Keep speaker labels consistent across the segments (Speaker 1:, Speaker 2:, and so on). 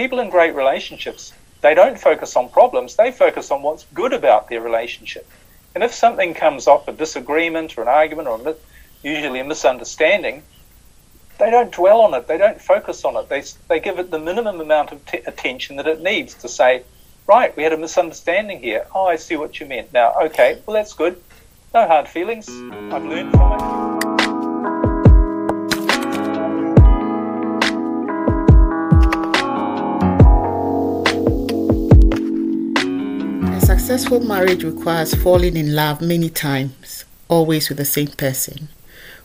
Speaker 1: people in great relationships, they don't focus on problems, they focus on what's good about their relationship. And if something comes up, a disagreement or an argument or a, usually a misunderstanding, they don't dwell on it, they don't focus on it. They, they give it the minimum amount of t- attention that it needs to say, right, we had a misunderstanding here. Oh, I see what you meant. Now, okay, well, that's good. No hard feelings. I've learned from it.
Speaker 2: Successful marriage requires falling in love many times, always with the same person.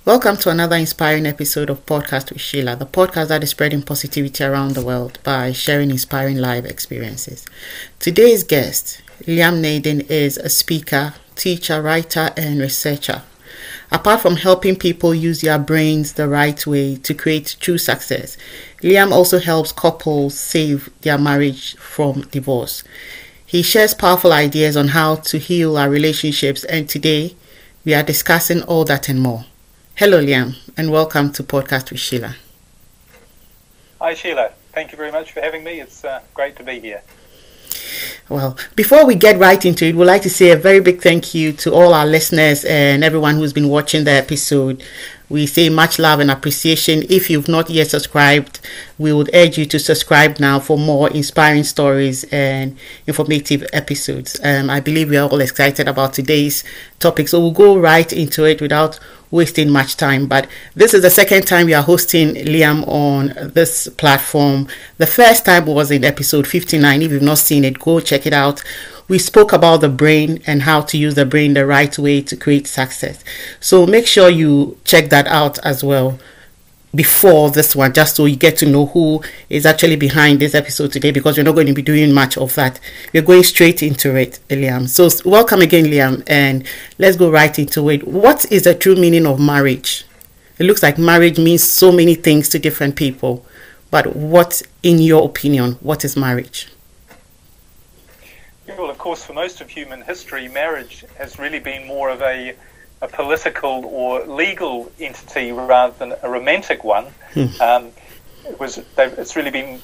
Speaker 2: Welcome to another inspiring episode of Podcast with Sheila, the podcast that is spreading positivity around the world by sharing inspiring life experiences. Today's guest, Liam Naden, is a speaker, teacher, writer, and researcher. Apart from helping people use their brains the right way to create true success, Liam also helps couples save their marriage from divorce. He shares powerful ideas on how to heal our relationships, and today we are discussing all that and more. Hello, Liam, and welcome to Podcast with Sheila.
Speaker 1: Hi, Sheila. Thank you very much for having me. It's uh, great to be here.
Speaker 2: Well, before we get right into it, we'd like to say a very big thank you to all our listeners and everyone who's been watching the episode. We say much love and appreciation. If you've not yet subscribed, we would urge you to subscribe now for more inspiring stories and informative episodes. Um, I believe we are all excited about today's topic, so we'll go right into it without wasting much time. But this is the second time we are hosting Liam on this platform. The first time was in episode 59. If you've not seen it, go check it out we spoke about the brain and how to use the brain the right way to create success. So make sure you check that out as well before this one, just so you get to know who is actually behind this episode today, because we're not going to be doing much of that. We're going straight into it, Liam. So, welcome again, Liam, and let's go right into it. What is the true meaning of marriage? It looks like marriage means so many things to different people, but what, in your opinion, what is marriage?
Speaker 1: Well, of course, for most of human history, marriage has really been more of a, a political or legal entity rather than a romantic one. Hmm. Um, it was, it's really been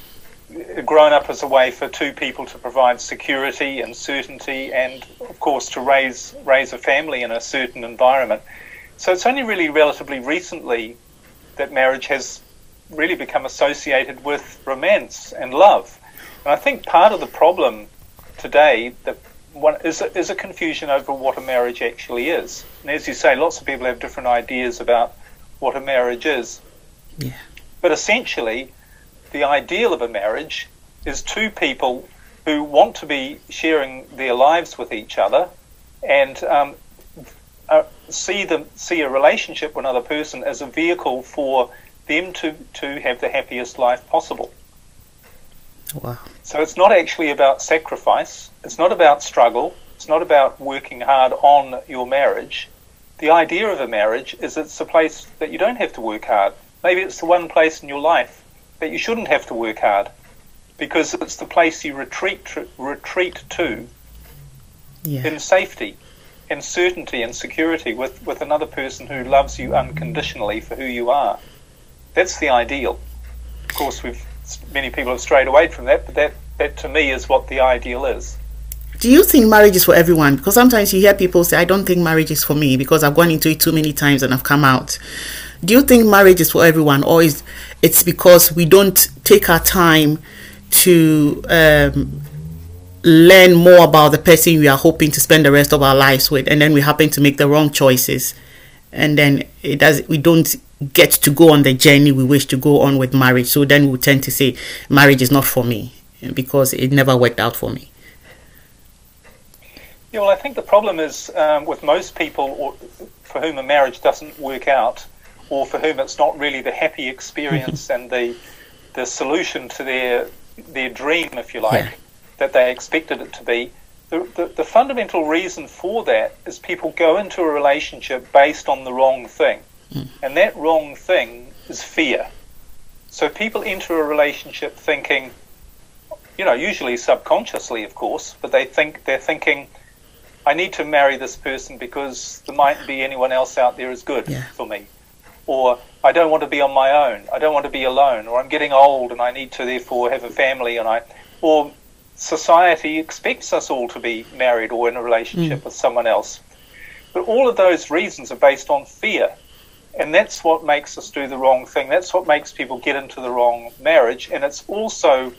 Speaker 1: grown up as a way for two people to provide security and certainty, and of course to raise raise a family in a certain environment. So it's only really relatively recently that marriage has really become associated with romance and love. And I think part of the problem today that one is a, is a confusion over what a marriage actually is. And as you say, lots of people have different ideas about what a marriage is.
Speaker 2: Yeah.
Speaker 1: But essentially, the ideal of a marriage is two people who want to be sharing their lives with each other and um, uh, see them see a relationship with another person as a vehicle for them to, to have the happiest life possible.
Speaker 2: Wow.
Speaker 1: So it's not actually about sacrifice. It's not about struggle. It's not about working hard on your marriage. The idea of a marriage is it's a place that you don't have to work hard. Maybe it's the one place in your life that you shouldn't have to work hard because it's the place you retreat to, retreat to yeah. in safety, in certainty and security with, with another person who loves you unconditionally for who you are. That's the ideal. Of course, we've many people have strayed away from that, but that, that to me is what the ideal is.
Speaker 2: Do you think marriage is for everyone? Because sometimes you hear people say, I don't think marriage is for me because I've gone into it too many times and I've come out. Do you think marriage is for everyone, or is it's because we don't take our time to um, learn more about the person we are hoping to spend the rest of our lives with, and then we happen to make the wrong choices, and then it does we don't get to go on the journey we wish to go on with marriage. So then we tend to say marriage is not for me because it never worked out for me.
Speaker 1: Yeah, well, I think the problem is um, with most people or, for whom a marriage doesn't work out, or for whom it's not really the happy experience and the the solution to their their dream, if you like, yeah. that they expected it to be. The, the, the fundamental reason for that is people go into a relationship based on the wrong thing. Mm. And that wrong thing is fear. So people enter a relationship thinking, you know, usually subconsciously, of course, but they think they're thinking, I need to marry this person because there might be anyone else out there as good yeah. for me. or I don't want to be on my own. I don't want to be alone, or I'm getting old and I need to therefore have a family, and I, or society expects us all to be married or in a relationship mm. with someone else. But all of those reasons are based on fear. And that's what makes us do the wrong thing. That's what makes people get into the wrong marriage. And it's also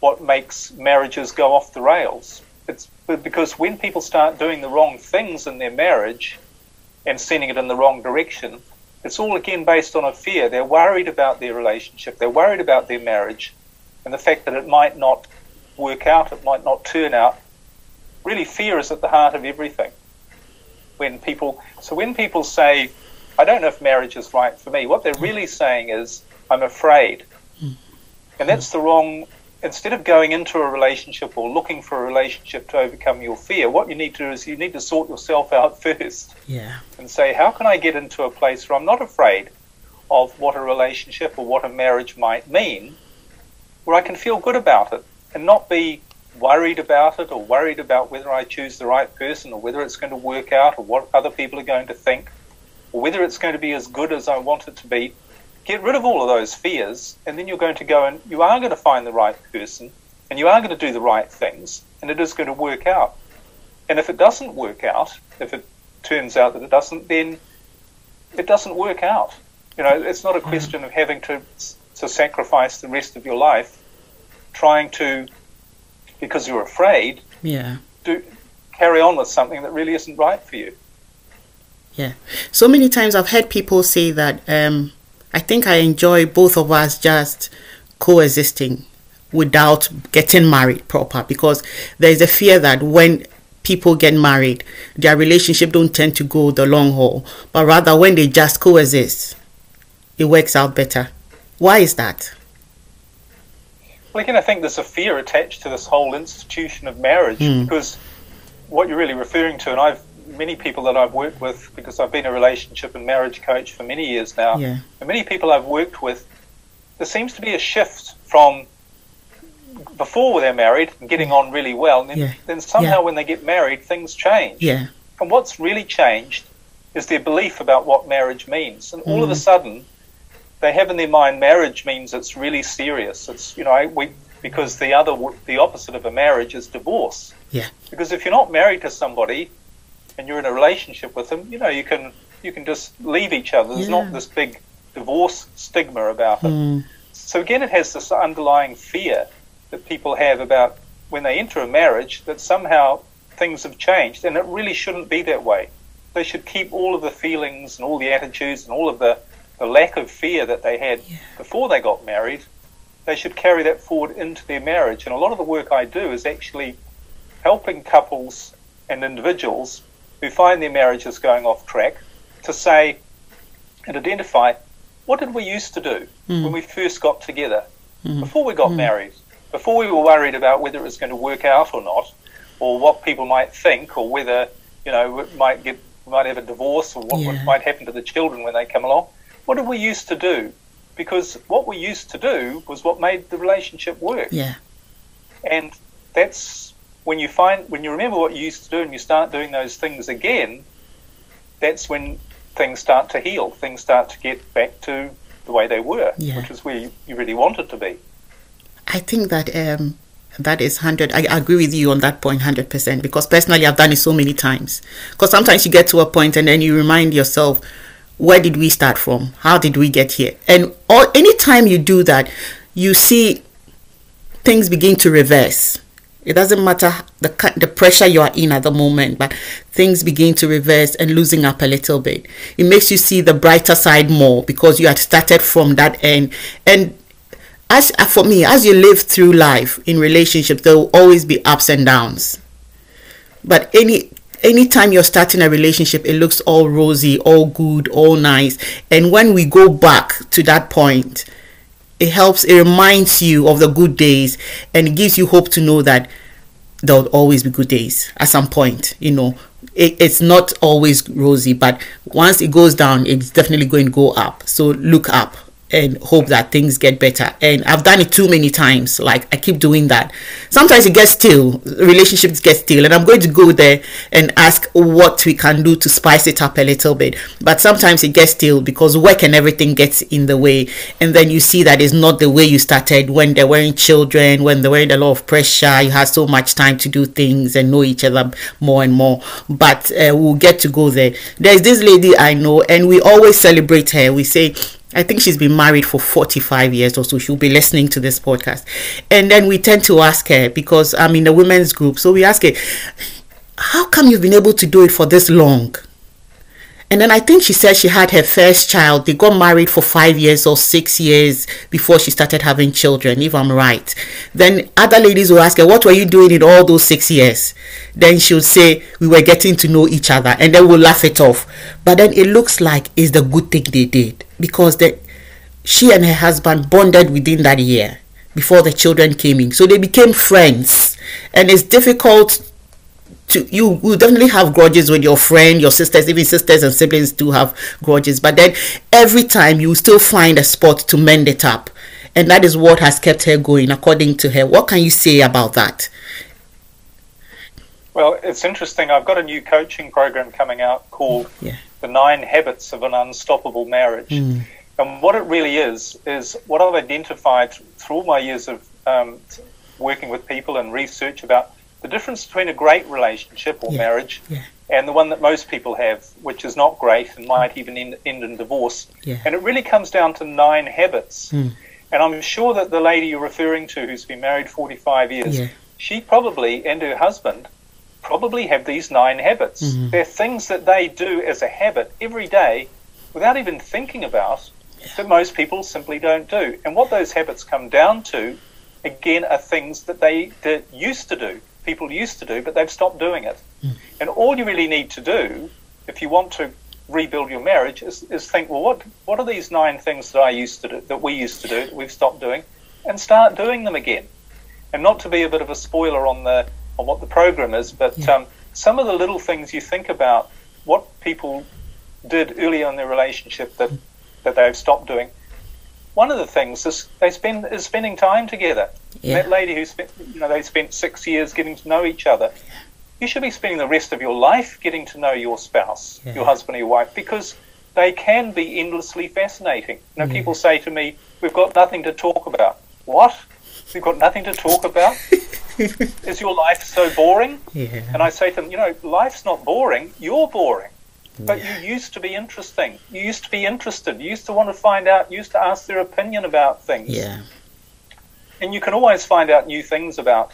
Speaker 1: what makes marriages go off the rails. It's because when people start doing the wrong things in their marriage and sending it in the wrong direction, it's all again based on a fear. They're worried about their relationship, they're worried about their marriage, and the fact that it might not work out, it might not turn out. Really, fear is at the heart of everything. When people, so when people say, I don't know if marriage is right for me, what they're really saying is, I'm afraid. And that's the wrong, instead of going into a relationship or looking for a relationship to overcome your fear, what you need to do is you need to sort yourself out first.
Speaker 2: Yeah.
Speaker 1: And say, how can I get into a place where I'm not afraid of what a relationship or what a marriage might mean, where I can feel good about it and not be worried about it or worried about whether I choose the right person or whether it's going to work out or what other people are going to think whether it's going to be as good as I want it to be. Get rid of all of those fears, and then you're going to go and you are going to find the right person and you are going to do the right things, and it is going to work out. And if it doesn't work out, if it turns out that it doesn't, then it doesn't work out. You know, it's not a mm-hmm. question of having to to sacrifice the rest of your life trying to, because you're afraid,
Speaker 2: yeah,
Speaker 1: do carry on with something that really isn't right for you.
Speaker 2: Yeah. So many times I've heard people say that um, I think I enjoy both of us just coexisting without getting married proper because there's a fear that when people get married, their relationship don't tend to go the long haul, but rather when they just coexist, it works out better. Why is that?
Speaker 1: Well, again, I think there's a fear attached to this whole institution of marriage mm. because what you're really referring to, and I've many people that I've worked with because I've been a relationship and marriage coach for many years now,
Speaker 2: yeah.
Speaker 1: and many people I've worked with, there seems to be a shift from before they're married and getting on really well, and then, yeah. then somehow yeah. when they get married, things change.
Speaker 2: Yeah.
Speaker 1: And what's really changed is their belief about what marriage means, and mm. all of a hmm. sudden they have in their mind marriage means it's really serious. It's you know we because the other the opposite of a marriage is divorce.
Speaker 2: Yeah.
Speaker 1: Because if you're not married to somebody and you're in a relationship with them, you know you can you can just leave each other. There's yeah. not this big divorce stigma about it. Mm. So again, it has this underlying fear that people have about when they enter a marriage that somehow things have changed, and it really shouldn't be that way. They should keep all of the feelings and all the attitudes and all of the the lack of fear that they had yeah. before they got married, they should carry that forward into their marriage. And a lot of the work I do is actually helping couples and individuals who find their marriages going off track to say and identify what did we used to do mm. when we first got together, mm. before we got mm. married, before we were worried about whether it was going to work out or not, or what people might think, or whether you know we might get we might have a divorce, or what, yeah. what might happen to the children when they come along what did we used to do? Because what we used to do was what made the relationship work.
Speaker 2: Yeah.
Speaker 1: And that's when you find when you remember what you used to do and you start doing those things again, that's when things start to heal. Things start to get back to the way they were, yeah. which is where you, you really wanted to be.
Speaker 2: I think that um, that is 100 i agree with you on that point 100% because personally i've done it so many times because sometimes you get to a point and then you remind yourself where did we start from? How did we get here? And all, anytime you do that, you see things begin to reverse. It doesn't matter the the pressure you are in at the moment, but things begin to reverse and losing up a little bit. It makes you see the brighter side more because you had started from that end. And as uh, for me, as you live through life in relationships, there will always be ups and downs. But any anytime you're starting a relationship, it looks all rosy, all good, all nice. And when we go back to that point, it helps, it reminds you of the good days and it gives you hope to know that there'll always be good days at some point. You know, it, it's not always rosy, but once it goes down, it's definitely going to go up. So look up and hope that things get better. And I've done it too many times. Like I keep doing that. Sometimes it gets still, relationships get still, and I'm going to go there and ask what we can do to spice it up a little bit. But sometimes it gets still because work and everything gets in the way, and then you see that it's not the way you started when they weren't children, when they were in a lot of pressure. You had so much time to do things and know each other more and more. But uh, we'll get to go there. There's this lady I know, and we always celebrate her. We say I think she's been married for 45 years or so. She'll be listening to this podcast. And then we tend to ask her because I'm in the women's group. So we ask her, How come you've been able to do it for this long? And then I think she said she had her first child. They got married for five years or six years before she started having children, if I'm right. Then other ladies will ask her, What were you doing in all those six years? Then she'll say, We were getting to know each other. And then we'll laugh it off. But then it looks like it's the good thing they did because the, she and her husband bonded within that year before the children came in. So they became friends. And it's difficult to you will definitely have grudges with your friend, your sisters, even sisters and siblings do have grudges. But then every time you still find a spot to mend it up. And that is what has kept her going, according to her. What can you say about that?
Speaker 1: Well, it's interesting. I've got a new coaching program coming out called yeah. The Nine Habits of an Unstoppable Marriage. Mm. And what it really is, is what I've identified through all my years of um, working with people and research about the difference between a great relationship or yeah. marriage yeah. and the one that most people have, which is not great and might even end, end in divorce. Yeah. And it really comes down to nine habits. Mm. And I'm sure that the lady you're referring to, who's been married 45 years, she probably, and her husband, probably have these nine habits. Mm-hmm. They're things that they do as a habit every day without even thinking about that most people simply don't do. And what those habits come down to, again, are things that they did, used to do people used to do, but they've stopped doing it. Mm. And all you really need to do, if you want to rebuild your marriage, is, is think, well, what what are these nine things that I used to do, that we used to do, that we've stopped doing, and start doing them again. And not to be a bit of a spoiler on the on what the program is, but yeah. um, some of the little things you think about what people did early in their relationship that that they've stopped doing one of the things is they spend is spending time together. Yeah. That lady who spent, you know, they spent six years getting to know each other. You should be spending the rest of your life getting to know your spouse, yeah. your husband or your wife, because they can be endlessly fascinating. You know, people say to me, "We've got nothing to talk about." What? We've got nothing to talk about? is your life so boring?
Speaker 2: Yeah.
Speaker 1: And I say to them, you know, life's not boring. You're boring. But you used to be interesting. You used to be interested. You used to want to find out. You used to ask their opinion about things.
Speaker 2: Yeah.
Speaker 1: And you can always find out new things about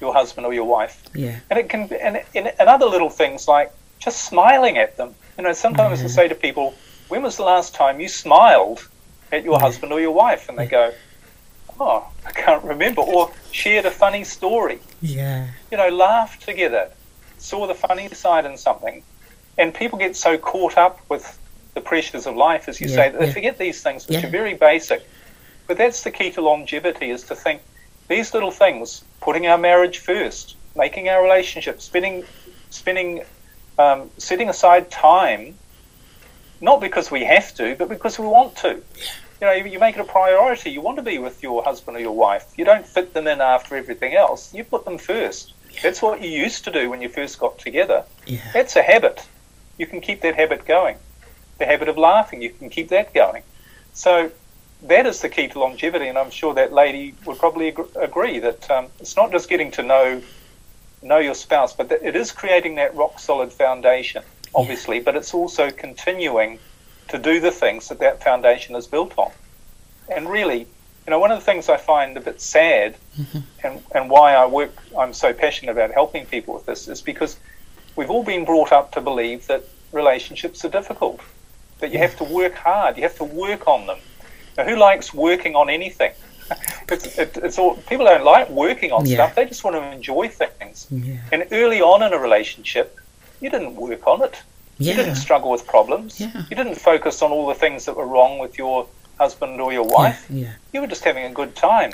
Speaker 1: your husband or your wife.
Speaker 2: Yeah.
Speaker 1: And it can, and, and, and other little things like just smiling at them. You know, sometimes yeah. I say to people, "When was the last time you smiled at your yeah. husband or your wife?" And they go, "Oh, I can't remember." Or shared a funny story.
Speaker 2: Yeah.
Speaker 1: You know, laughed together, saw the funny side in something and people get so caught up with the pressures of life, as you yeah, say, that they yeah. forget these things, which yeah. are very basic. But that's the key to longevity: is to think these little things, putting our marriage first, making our relationship, spending, spending, um, setting aside time, not because we have to, but because we want to. You know, you, you make it a priority. You want to be with your husband or your wife. You don't fit them in after everything else. You put them first. That's what you used to do when you first got together. That's a habit you can keep that habit going. The habit of laughing, you can keep that going. So that is the key to longevity, and I'm sure that lady would probably agree that um, it's not just getting to know know your spouse, but it is creating that rock solid foundation, obviously. Yeah. But it's also continuing to do the things that that foundation is built on. And really, you know, one of the things I find a bit sad, mm-hmm. and and why I work, I'm so passionate about helping people with this, is because we've all been brought up to believe that relationships are difficult, that you have to work hard, you have to work on them. Now, who likes working on anything? it's, it, it's all, people don't like working on yeah. stuff, they just want to enjoy things.
Speaker 2: Yeah.
Speaker 1: And early on in a relationship, you didn't work on it. Yeah. You didn't struggle with problems.
Speaker 2: You
Speaker 1: didn't focus on all the things that were wrong with your husband or your wife. You were just having a good time.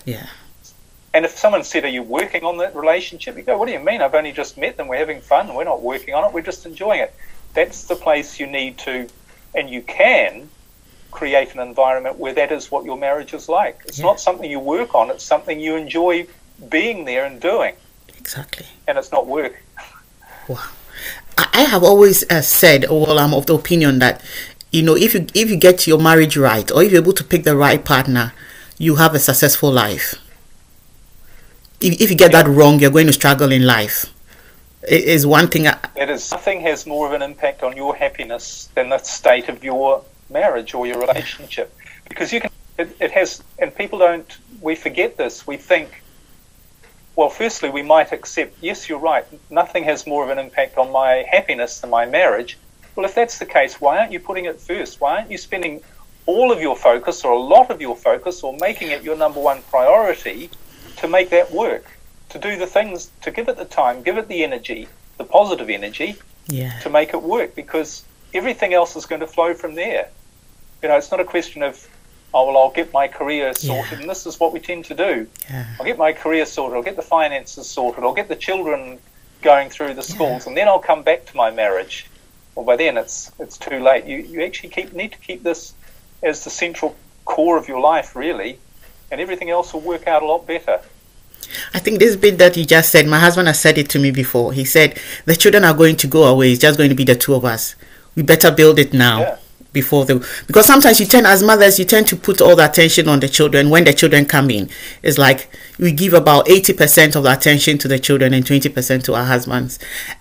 Speaker 1: And if someone said, Are you working on that relationship? You go, What do you mean? I've only just met them. We're having fun. We're not working on it. We're just enjoying it. That's the place you need to, and you can create an environment where that is what your marriage is like. It's yeah. not something you work on, it's something you enjoy being there and doing.
Speaker 2: Exactly.
Speaker 1: And it's not work.
Speaker 2: Wow. I have always uh, said, well, I'm of the opinion that, you know, if you if you get your marriage right, or if you're able to pick the right partner, you have a successful life. If, if you get that wrong, you're going to struggle in life. It is one thing. I,
Speaker 1: it is nothing has more of an impact on your happiness than the state of your marriage or your relationship, because you can. It, it has, and people don't. We forget this. We think well, firstly, we might accept, yes, you're right, nothing has more of an impact on my happiness than my marriage. Well, if that's the case, why aren't you putting it first? Why aren't you spending all of your focus or a lot of your focus or making it your number one priority to make that work? To do the things, to give it the time, give it the energy, the positive energy
Speaker 2: yeah.
Speaker 1: to make it work because everything else is going to flow from there. You know, it's not a question of oh well I'll get my career sorted yeah. and this is what we tend to do.
Speaker 2: Yeah.
Speaker 1: I'll get my career sorted, I'll get the finances sorted, I'll get the children going through the schools yeah. and then I'll come back to my marriage. Well by then it's it's too late. You you actually keep need to keep this as the central core of your life really and everything else will work out a lot better.
Speaker 2: I think this bit that you just said, my husband has said it to me before. He said, The children are going to go away, it's just going to be the two of us. We better build it now. Yeah before the because sometimes you tend as mothers you tend to put all the attention on the children. When the children come in it's like we give about 80% of the attention to the children and 20% to our husbands.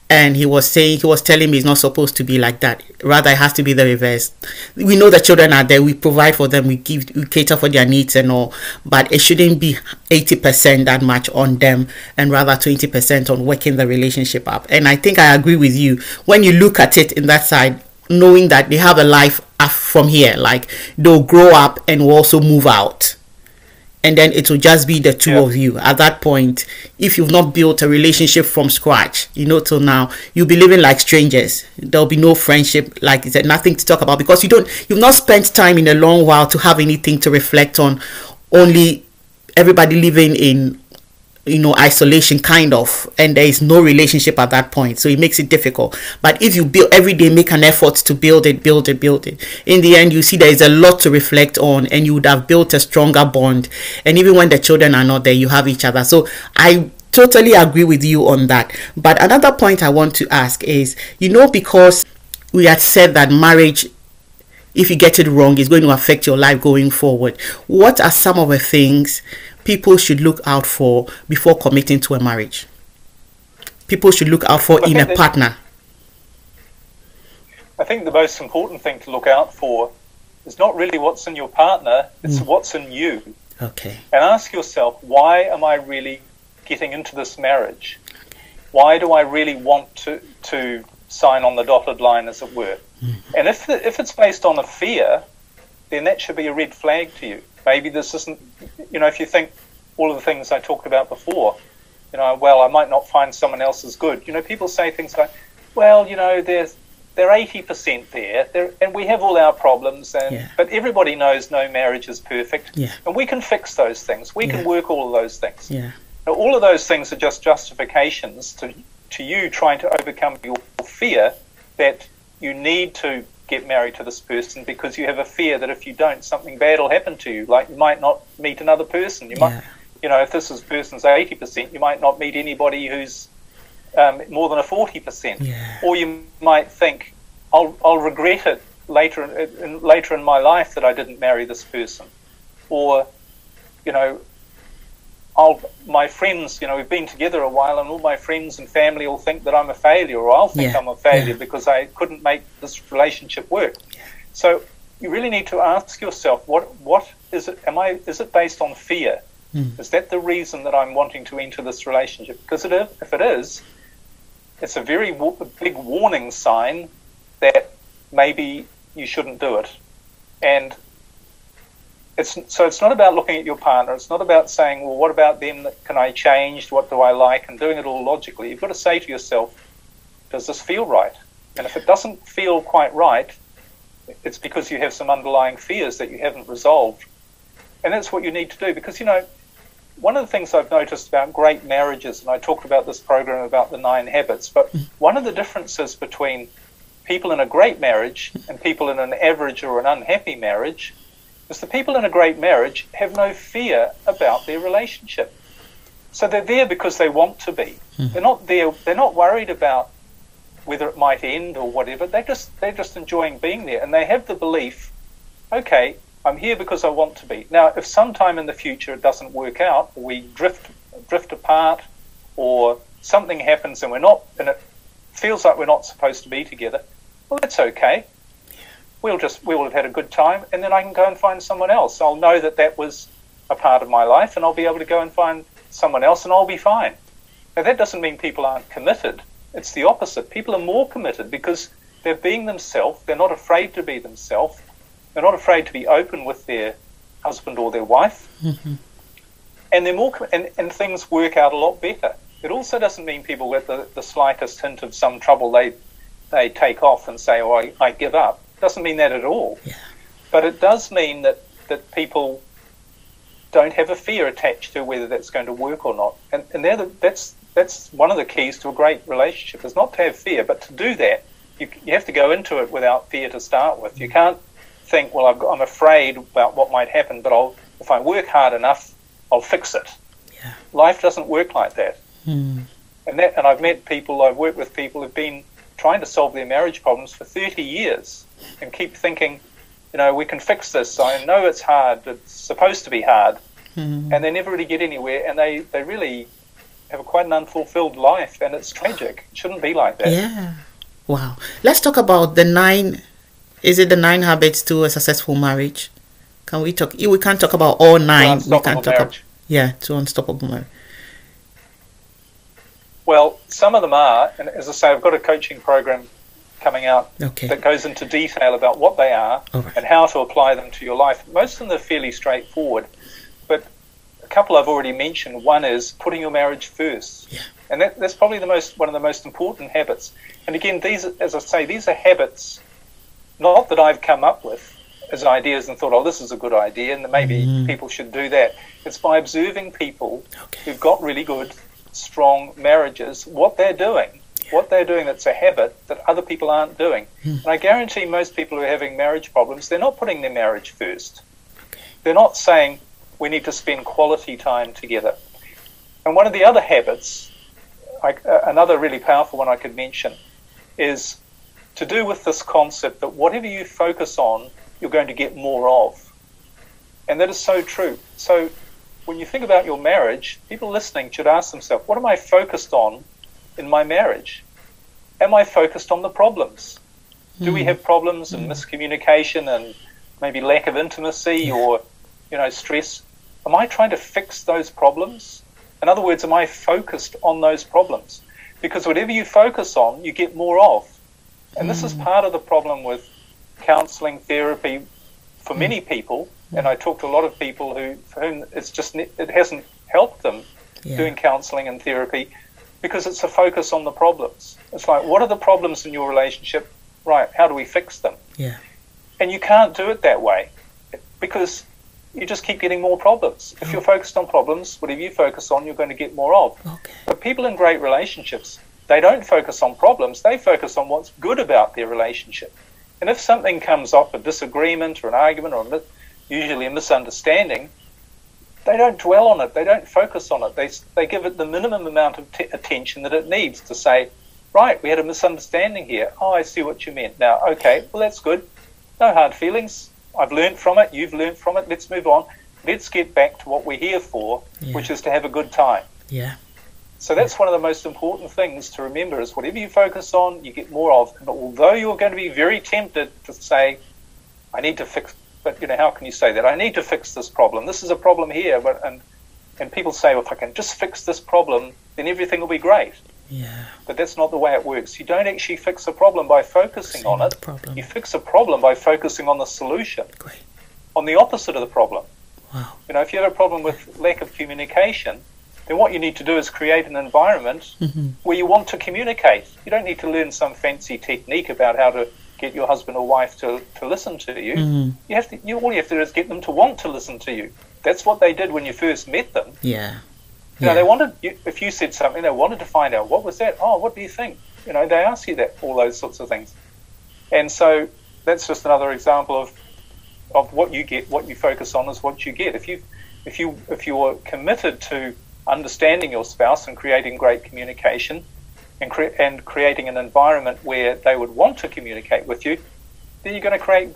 Speaker 2: And he was saying he was telling me it's not supposed to be like that. Rather it has to be the reverse. We know the children are there. We provide for them. We give we cater for their needs and all. But it shouldn't be 80% that much on them and rather 20% on working the relationship up. And i think i agree with you. When you look at it in that side knowing that they have a life from here. Like they'll grow up and will also move out. And then it will just be the two yeah. of you. At that point if you've not built a relationship from scratch you know till now you'll be living like strangers. There'll be no friendship. Like said nothing to talk about because you don't you've not spent time in a long while to have anything to reflect on. Only everybody living in you know isolation kind of and there is no relationship at that point. So it makes it difficult. But if you build every day make an effort to build it build it build it in the end you see there is a lot to reflect on and you would have built a stronger bond. And even when the children are not there you have each other. So i totally agree with you on that. But another point i want to ask is you know because we had said that marriage if you get it wrong is going to affect your life going forward. What are some of the things people should look out for before committing to a marriage? People should look out for in a partner.
Speaker 1: I think the most important thing to look out for is not really what's in your partner, it's mm. what's in you.
Speaker 2: Okay.
Speaker 1: And ask yourself, why am I really getting into this marriage? Why do I really want to, to sign on the dotted line, as it were? Mm. And if, the, if it's based on a fear, then that should be a red flag to you maybe this isn't, you know, if you think all of the things I talked about before, you know, well, I might not find someone else as good. You know, people say things like, well, you know, there's they're eighty percent there, they're, and we have all our problems, and
Speaker 2: yeah.
Speaker 1: but everybody knows no marriage is perfect,
Speaker 2: yeah.
Speaker 1: and we can fix those things. We yeah. can work all of those things.
Speaker 2: Yeah.
Speaker 1: Now, all of those things are just justifications to to you trying to overcome your fear that you need to get married to this person because you have a fear that if you don't, something bad will happen to you. Like you might not meet another person. You might, you know, if this is person's eighty percent, you might not meet anybody who's um, more than a forty percent. Or you might think, I'll I'll regret it later in, in, later in my life that I didn't marry this person. Or, you know, I'll, my friends, you know, we've been together a while, and all my friends and family will think that I'm a failure, or I'll think
Speaker 2: yeah.
Speaker 1: I'm a failure
Speaker 2: yeah.
Speaker 1: because I couldn't make this relationship work.
Speaker 2: Yeah.
Speaker 1: So you really need to ask yourself, what what is it? Am I? Is it based on fear?
Speaker 2: Mm.
Speaker 1: Is that the reason that I'm wanting to enter this relationship? Because it, if it is, it's a very big warning sign that maybe you shouldn't do it. And it's so it's not about looking at your partner. It's not about saying, well, what about them? Can I change? What do I like? And doing it all logically. You've got to say to yourself, does this feel right? And if it doesn't feel quite right, it's because you have some underlying fears that you haven't resolved. And that's what you need to do. Because you know, one of the things I've noticed about great marriages, and I talked about this program about the nine habits, but one of the differences between people in a great marriage and people in an average or an unhappy marriage is the people in a great marriage have no fear about their relationship. So they're there because they want to be. Mm. They're not there. They're not worried about whether it might end or whatever. They just they're just enjoying being there, and they have the belief, okay, I'm here because I want to be. Now, if sometime in the future it doesn't work out, we drift drift apart, or something happens and we're not, and it feels like we're not supposed to be together, well, that's okay. We'll just we'll have had a good time, and then I can go and find someone else. I'll know that that was a part of my life, and I'll be able to go and find someone else, and I'll be fine. Now, that doesn't mean people aren't committed. It's the opposite. People are more committed because they're being themselves. They're not afraid to be themselves. They're not afraid to be open with their husband or their wife. Mm-hmm. And they're more, and, and things work out a lot better. It also doesn't mean people get the, the slightest hint of some trouble they they take off and say, "Oh, I, I give up." Doesn't mean that at all.
Speaker 2: Yeah.
Speaker 1: But it does mean that that people don't have a fear attached to whether that's going to work or not. And and the, that's that's one of the keys to a great relationship is not to have fear, but to do that, you, you have to go into it without fear to start with. You can't think, well, i am afraid about what might happen, but I'll, if I work hard enough, I'll fix it.
Speaker 2: Yeah.
Speaker 1: Life doesn't work like that.
Speaker 2: Hmm.
Speaker 1: And that, and I've met people, I've worked with people who've been trying to solve their marriage problems for 30 years and keep thinking, you know, we can fix this. I know it's hard. It's supposed to be hard.
Speaker 2: Mm-hmm.
Speaker 1: And they never really get anywhere. And they, they really have a quite an unfulfilled life. And it's tragic. It shouldn't be like that.
Speaker 2: Yeah. Wow. Let's talk about the nine. Is it the nine habits to a successful marriage? Can we talk? We can't talk about all nine.
Speaker 1: We can't talk
Speaker 2: about. Yeah, to unstoppable marriage.
Speaker 1: Well, some of them are, and as I say, I've got a coaching program coming out
Speaker 2: okay.
Speaker 1: that goes into detail about what they are
Speaker 2: right.
Speaker 1: and how to apply them to your life. Most of them are fairly straightforward, but a couple I've already mentioned. One is putting your marriage first,
Speaker 2: yeah.
Speaker 1: and that, that's probably the most one of the most important habits. And again, these, as I say, these are habits not that I've come up with as ideas and thought, oh, this is a good idea, and maybe mm. people should do that. It's by observing people
Speaker 2: okay.
Speaker 1: who've got really good strong marriages, what they're doing, what they're doing that's a habit that other people aren't doing.
Speaker 2: Hmm.
Speaker 1: And I guarantee most people who are having marriage problems, they're not putting their marriage first.
Speaker 2: Okay.
Speaker 1: They're not saying, we need to spend quality time together. And one of the other habits, uh, another really powerful one I could mention, is to do with this concept that whatever you focus on, you're going to get more of. And that is so true. So when you think about your marriage, people listening should ask themselves, what am I focused on in my marriage? Am I focused on the problems? Do we hmm. have problems and miscommunication and maybe lack of intimacy or, you know, stress? Am I trying to fix those problems? In other words, am I focused on those problems? Because whatever you focus on, you get more of. And this is hmm. part of the problem with counseling, therapy for hmm. many people and I talk to a lot of people who for whom it's just it hasn't helped them
Speaker 2: yeah.
Speaker 1: doing counselling and therapy because it's a focus on the problems. It's like what are the problems in your relationship? Right, how do we fix them?
Speaker 2: Yeah.
Speaker 1: And you can't do it that way because you just keep getting more problems. If you're oh. focused on problems, whatever you focus on, you're going to get more of.
Speaker 2: Okay.
Speaker 1: But people in great relationships, they don't focus on problems, they focus on what's good about their relationship. And if something comes up, a disagreement or an argument or a usually a misunderstanding, they don't dwell on it. They don't focus on it. They, they give it the minimum amount of t- attention that it needs to say, right, we had a misunderstanding here. Oh, I see what you meant. Now, okay, well, that's good. No hard feelings. I've learned from it. You've learned from it. Let's move on. Let's get back to what we're here for,
Speaker 2: yeah.
Speaker 1: which is to have a good time.
Speaker 2: Yeah.
Speaker 1: So that's one of the most important things to remember is whatever you focus on, you get more of. And although you're going to be very tempted to say, I need to fix but you know, how can you say that? I need to fix this problem. This is a problem here, but and and people say, well, if I can just fix this problem, then everything will be great.
Speaker 2: Yeah.
Speaker 1: But that's not the way it works. You don't actually fix a problem by focusing on it.
Speaker 2: Problem.
Speaker 1: You fix a problem by focusing on the solution.
Speaker 2: Great.
Speaker 1: On the opposite of the problem.
Speaker 2: Wow.
Speaker 1: You know, if you have a problem with lack of communication, then what you need to do is create an environment
Speaker 2: mm-hmm.
Speaker 1: where you want to communicate. You don't need to learn some fancy technique about how to get your husband or wife to, to listen to you.
Speaker 2: Mm-hmm.
Speaker 1: You have to. You, all you have to do is get them to want to listen to you. That's what they did when you first met them.
Speaker 2: Yeah.
Speaker 1: You know, they wanted. You, if you said something, they wanted to find out what was that. Oh, what do you think? You know, they ask you that all those sorts of things. And so that's just another example of of what you get, what you focus on is what you get. If you if you if you're committed to understanding your spouse and creating great communication and, cre- and creating an environment where they would want to communicate with you, then you're going to create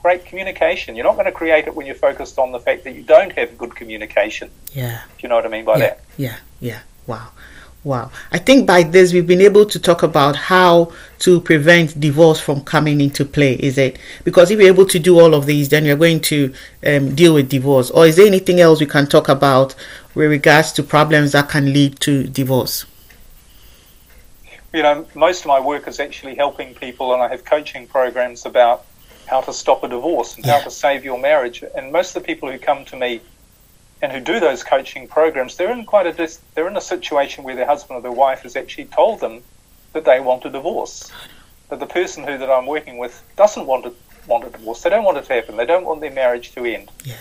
Speaker 1: great communication. You're not going to create it when you're focused on the fact that you don't have good communication.
Speaker 2: Yeah.
Speaker 1: Do you know what I mean by
Speaker 2: yeah,
Speaker 1: that?
Speaker 2: Yeah, yeah. Wow. Wow. I think by this we've been able to talk about how to prevent divorce from coming into play, is it? Because if you're able to do all of these, then you're going to um, deal with divorce. Or is there anything else we can talk about with regards to problems that can lead to divorce?
Speaker 1: You know, most of my work is actually helping people, and I have coaching programs about how to stop a divorce and how to save your marriage. And most of the people who come to me and who do those coaching programs, they're in quite a dis- they're in a situation where their husband or their wife has actually told them that they want a divorce. That the person who that I'm working with doesn't want to want a divorce. They don't want it to happen. They don't want their marriage to end.
Speaker 2: Yeah.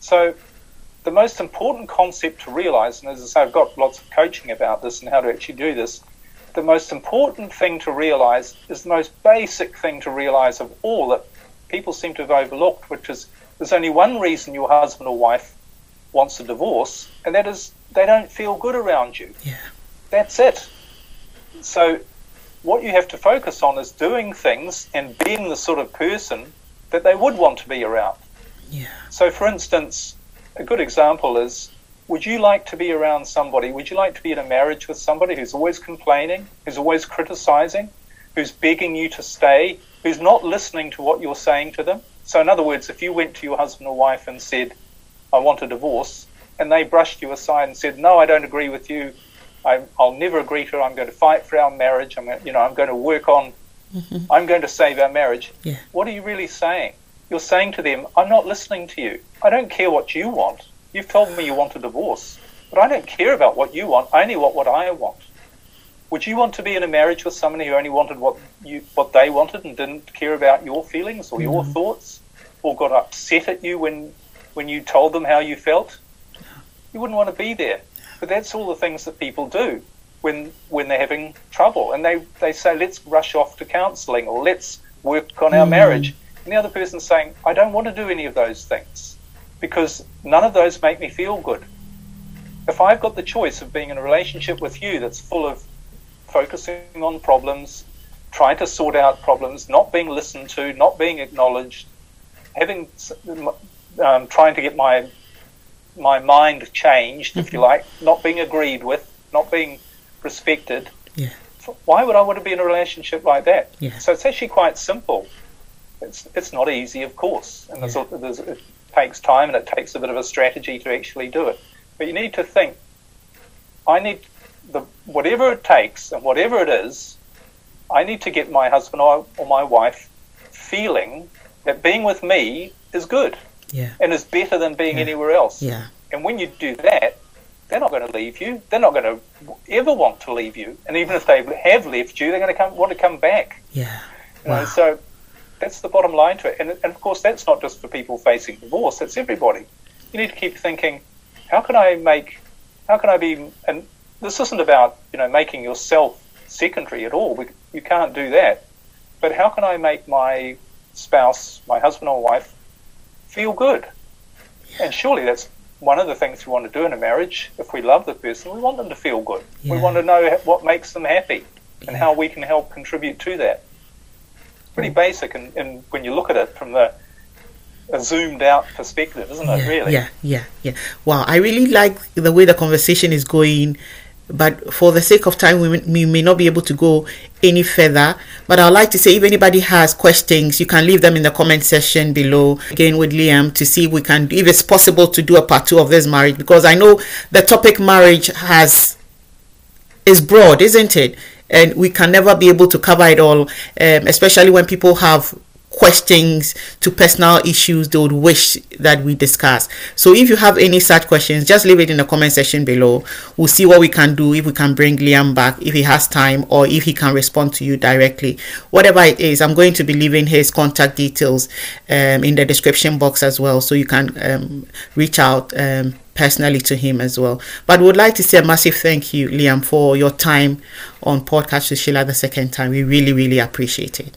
Speaker 1: So the most important concept to realize, and as I say, I've got lots of coaching about this and how to actually do this. The most important thing to realize is the most basic thing to realize of all that people seem to have overlooked, which is there's only one reason your husband or wife wants a divorce, and that is they don't feel good around you.
Speaker 2: Yeah.
Speaker 1: That's it. So, what you have to focus on is doing things and being the sort of person that they would want to be around.
Speaker 2: Yeah.
Speaker 1: So, for instance, a good example is would you like to be around somebody? Would you like to be in a marriage with somebody who's always complaining, who's always criticizing, who's begging you to stay, who's not listening to what you're saying to them? So, in other words, if you went to your husband or wife and said, I want a divorce, and they brushed you aside and said, "No, I don't agree with you. I, will never agree to it. I'm going to fight for our marriage. I'm, going, you know, I'm going to work on. Mm-hmm. I'm going to save our marriage."
Speaker 2: Yeah.
Speaker 1: What are you really saying? You're saying to them, "I'm not listening to you. I don't care what you want. You've told me you want a divorce, but I don't care about what you want. I only want what I want." Would you want to be in a marriage with somebody who only wanted what you what they wanted and didn't care about your feelings or mm-hmm. your thoughts, or got upset at you when when you told them how you felt, you wouldn't want to be there. But that's all the things that people do when when they're having trouble, and they they say, "Let's rush off to counselling," or "Let's work on our mm. marriage." And the other person's saying, "I don't want to do any of those things because none of those make me feel good." If I've got the choice of being in a relationship with you that's full of focusing on problems, trying to sort out problems, not being listened to, not being acknowledged, having um, trying to get my my mind changed, if you mm-hmm. like, not being agreed with, not being respected.
Speaker 2: Yeah.
Speaker 1: Why would I want to be in a relationship like that?
Speaker 2: Yeah.
Speaker 1: So it's actually quite simple. It's it's not easy, of course, and there's, yeah. there's, it takes time and it takes a bit of a strategy to actually do it. But you need to think. I need the whatever it takes and whatever it is. I need to get my husband or, or my wife feeling that being with me is good
Speaker 2: yeah.
Speaker 1: and is better than being yeah. anywhere else.
Speaker 2: Yeah.
Speaker 1: And when you do that, they're not going to leave you. They're not going to ever want to leave you. And even if they have left you, they're going to come want to come back.
Speaker 2: Yeah.
Speaker 1: You wow. know, so that's the bottom line to it. And, and of course, that's not just for people facing divorce. That's everybody. You need to keep thinking, how can I make, how can I be, and this isn't about you know making yourself secondary at all. We, you can't do that. But how can I make my spouse, my husband or wife, feel good. And surely that's one of the things we want to do in a marriage. If we love the person, we want them to feel good. Yeah. We want to know what makes them happy and yeah. how we can help contribute to that. Pretty basic, and, and when you look at it from the a zoomed out perspective, isn't
Speaker 2: yeah,
Speaker 1: it? Really?
Speaker 2: Yeah, yeah, yeah. Wow, I really like the way the conversation is going but for the sake of time, we, we may not be able to go any further. But I'd like to say if anybody has questions, you can leave them in the comment section below. Again, with Liam to see if we can, if it's possible to do a part two of this marriage, because I know the topic marriage has is broad, isn't it? And we can never be able to cover it all, um, especially when people have questions to personal issues they would wish that we discuss. So if you have any such questions, just leave it in the comment section below. We'll see what we can do if we can bring Liam back if he has time or if he can respond to you directly. Whatever it is, I'm going to be leaving his contact details um, in the description box as well, so you can um, reach out. Um, personally to him as well. But would like to say a massive thank you, Liam, for your time on Podcast with Sheila the second time. We really, really appreciate it.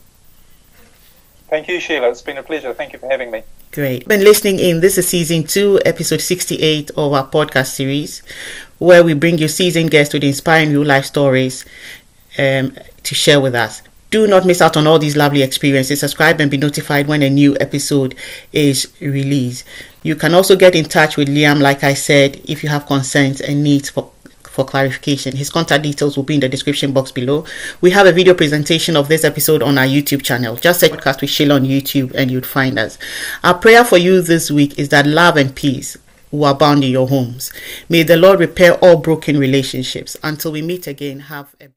Speaker 1: Thank you, Sheila. It's been a pleasure. Thank you for having me.
Speaker 2: Great. Been listening in. This is season two, episode 68 of our podcast series, where we bring you seasoned guests with inspiring real life stories um, to share with us. Do not miss out on all these lovely experiences. Subscribe and be notified when a new episode is released. You can also get in touch with Liam, like I said, if you have concerns and needs for for clarification. His contact details will be in the description box below. We have a video presentation of this episode on our YouTube channel. Just search podcast with Sheila on YouTube and you'd find us. Our prayer for you this week is that love and peace will abound in your homes. May the Lord repair all broken relationships. Until we meet again, have a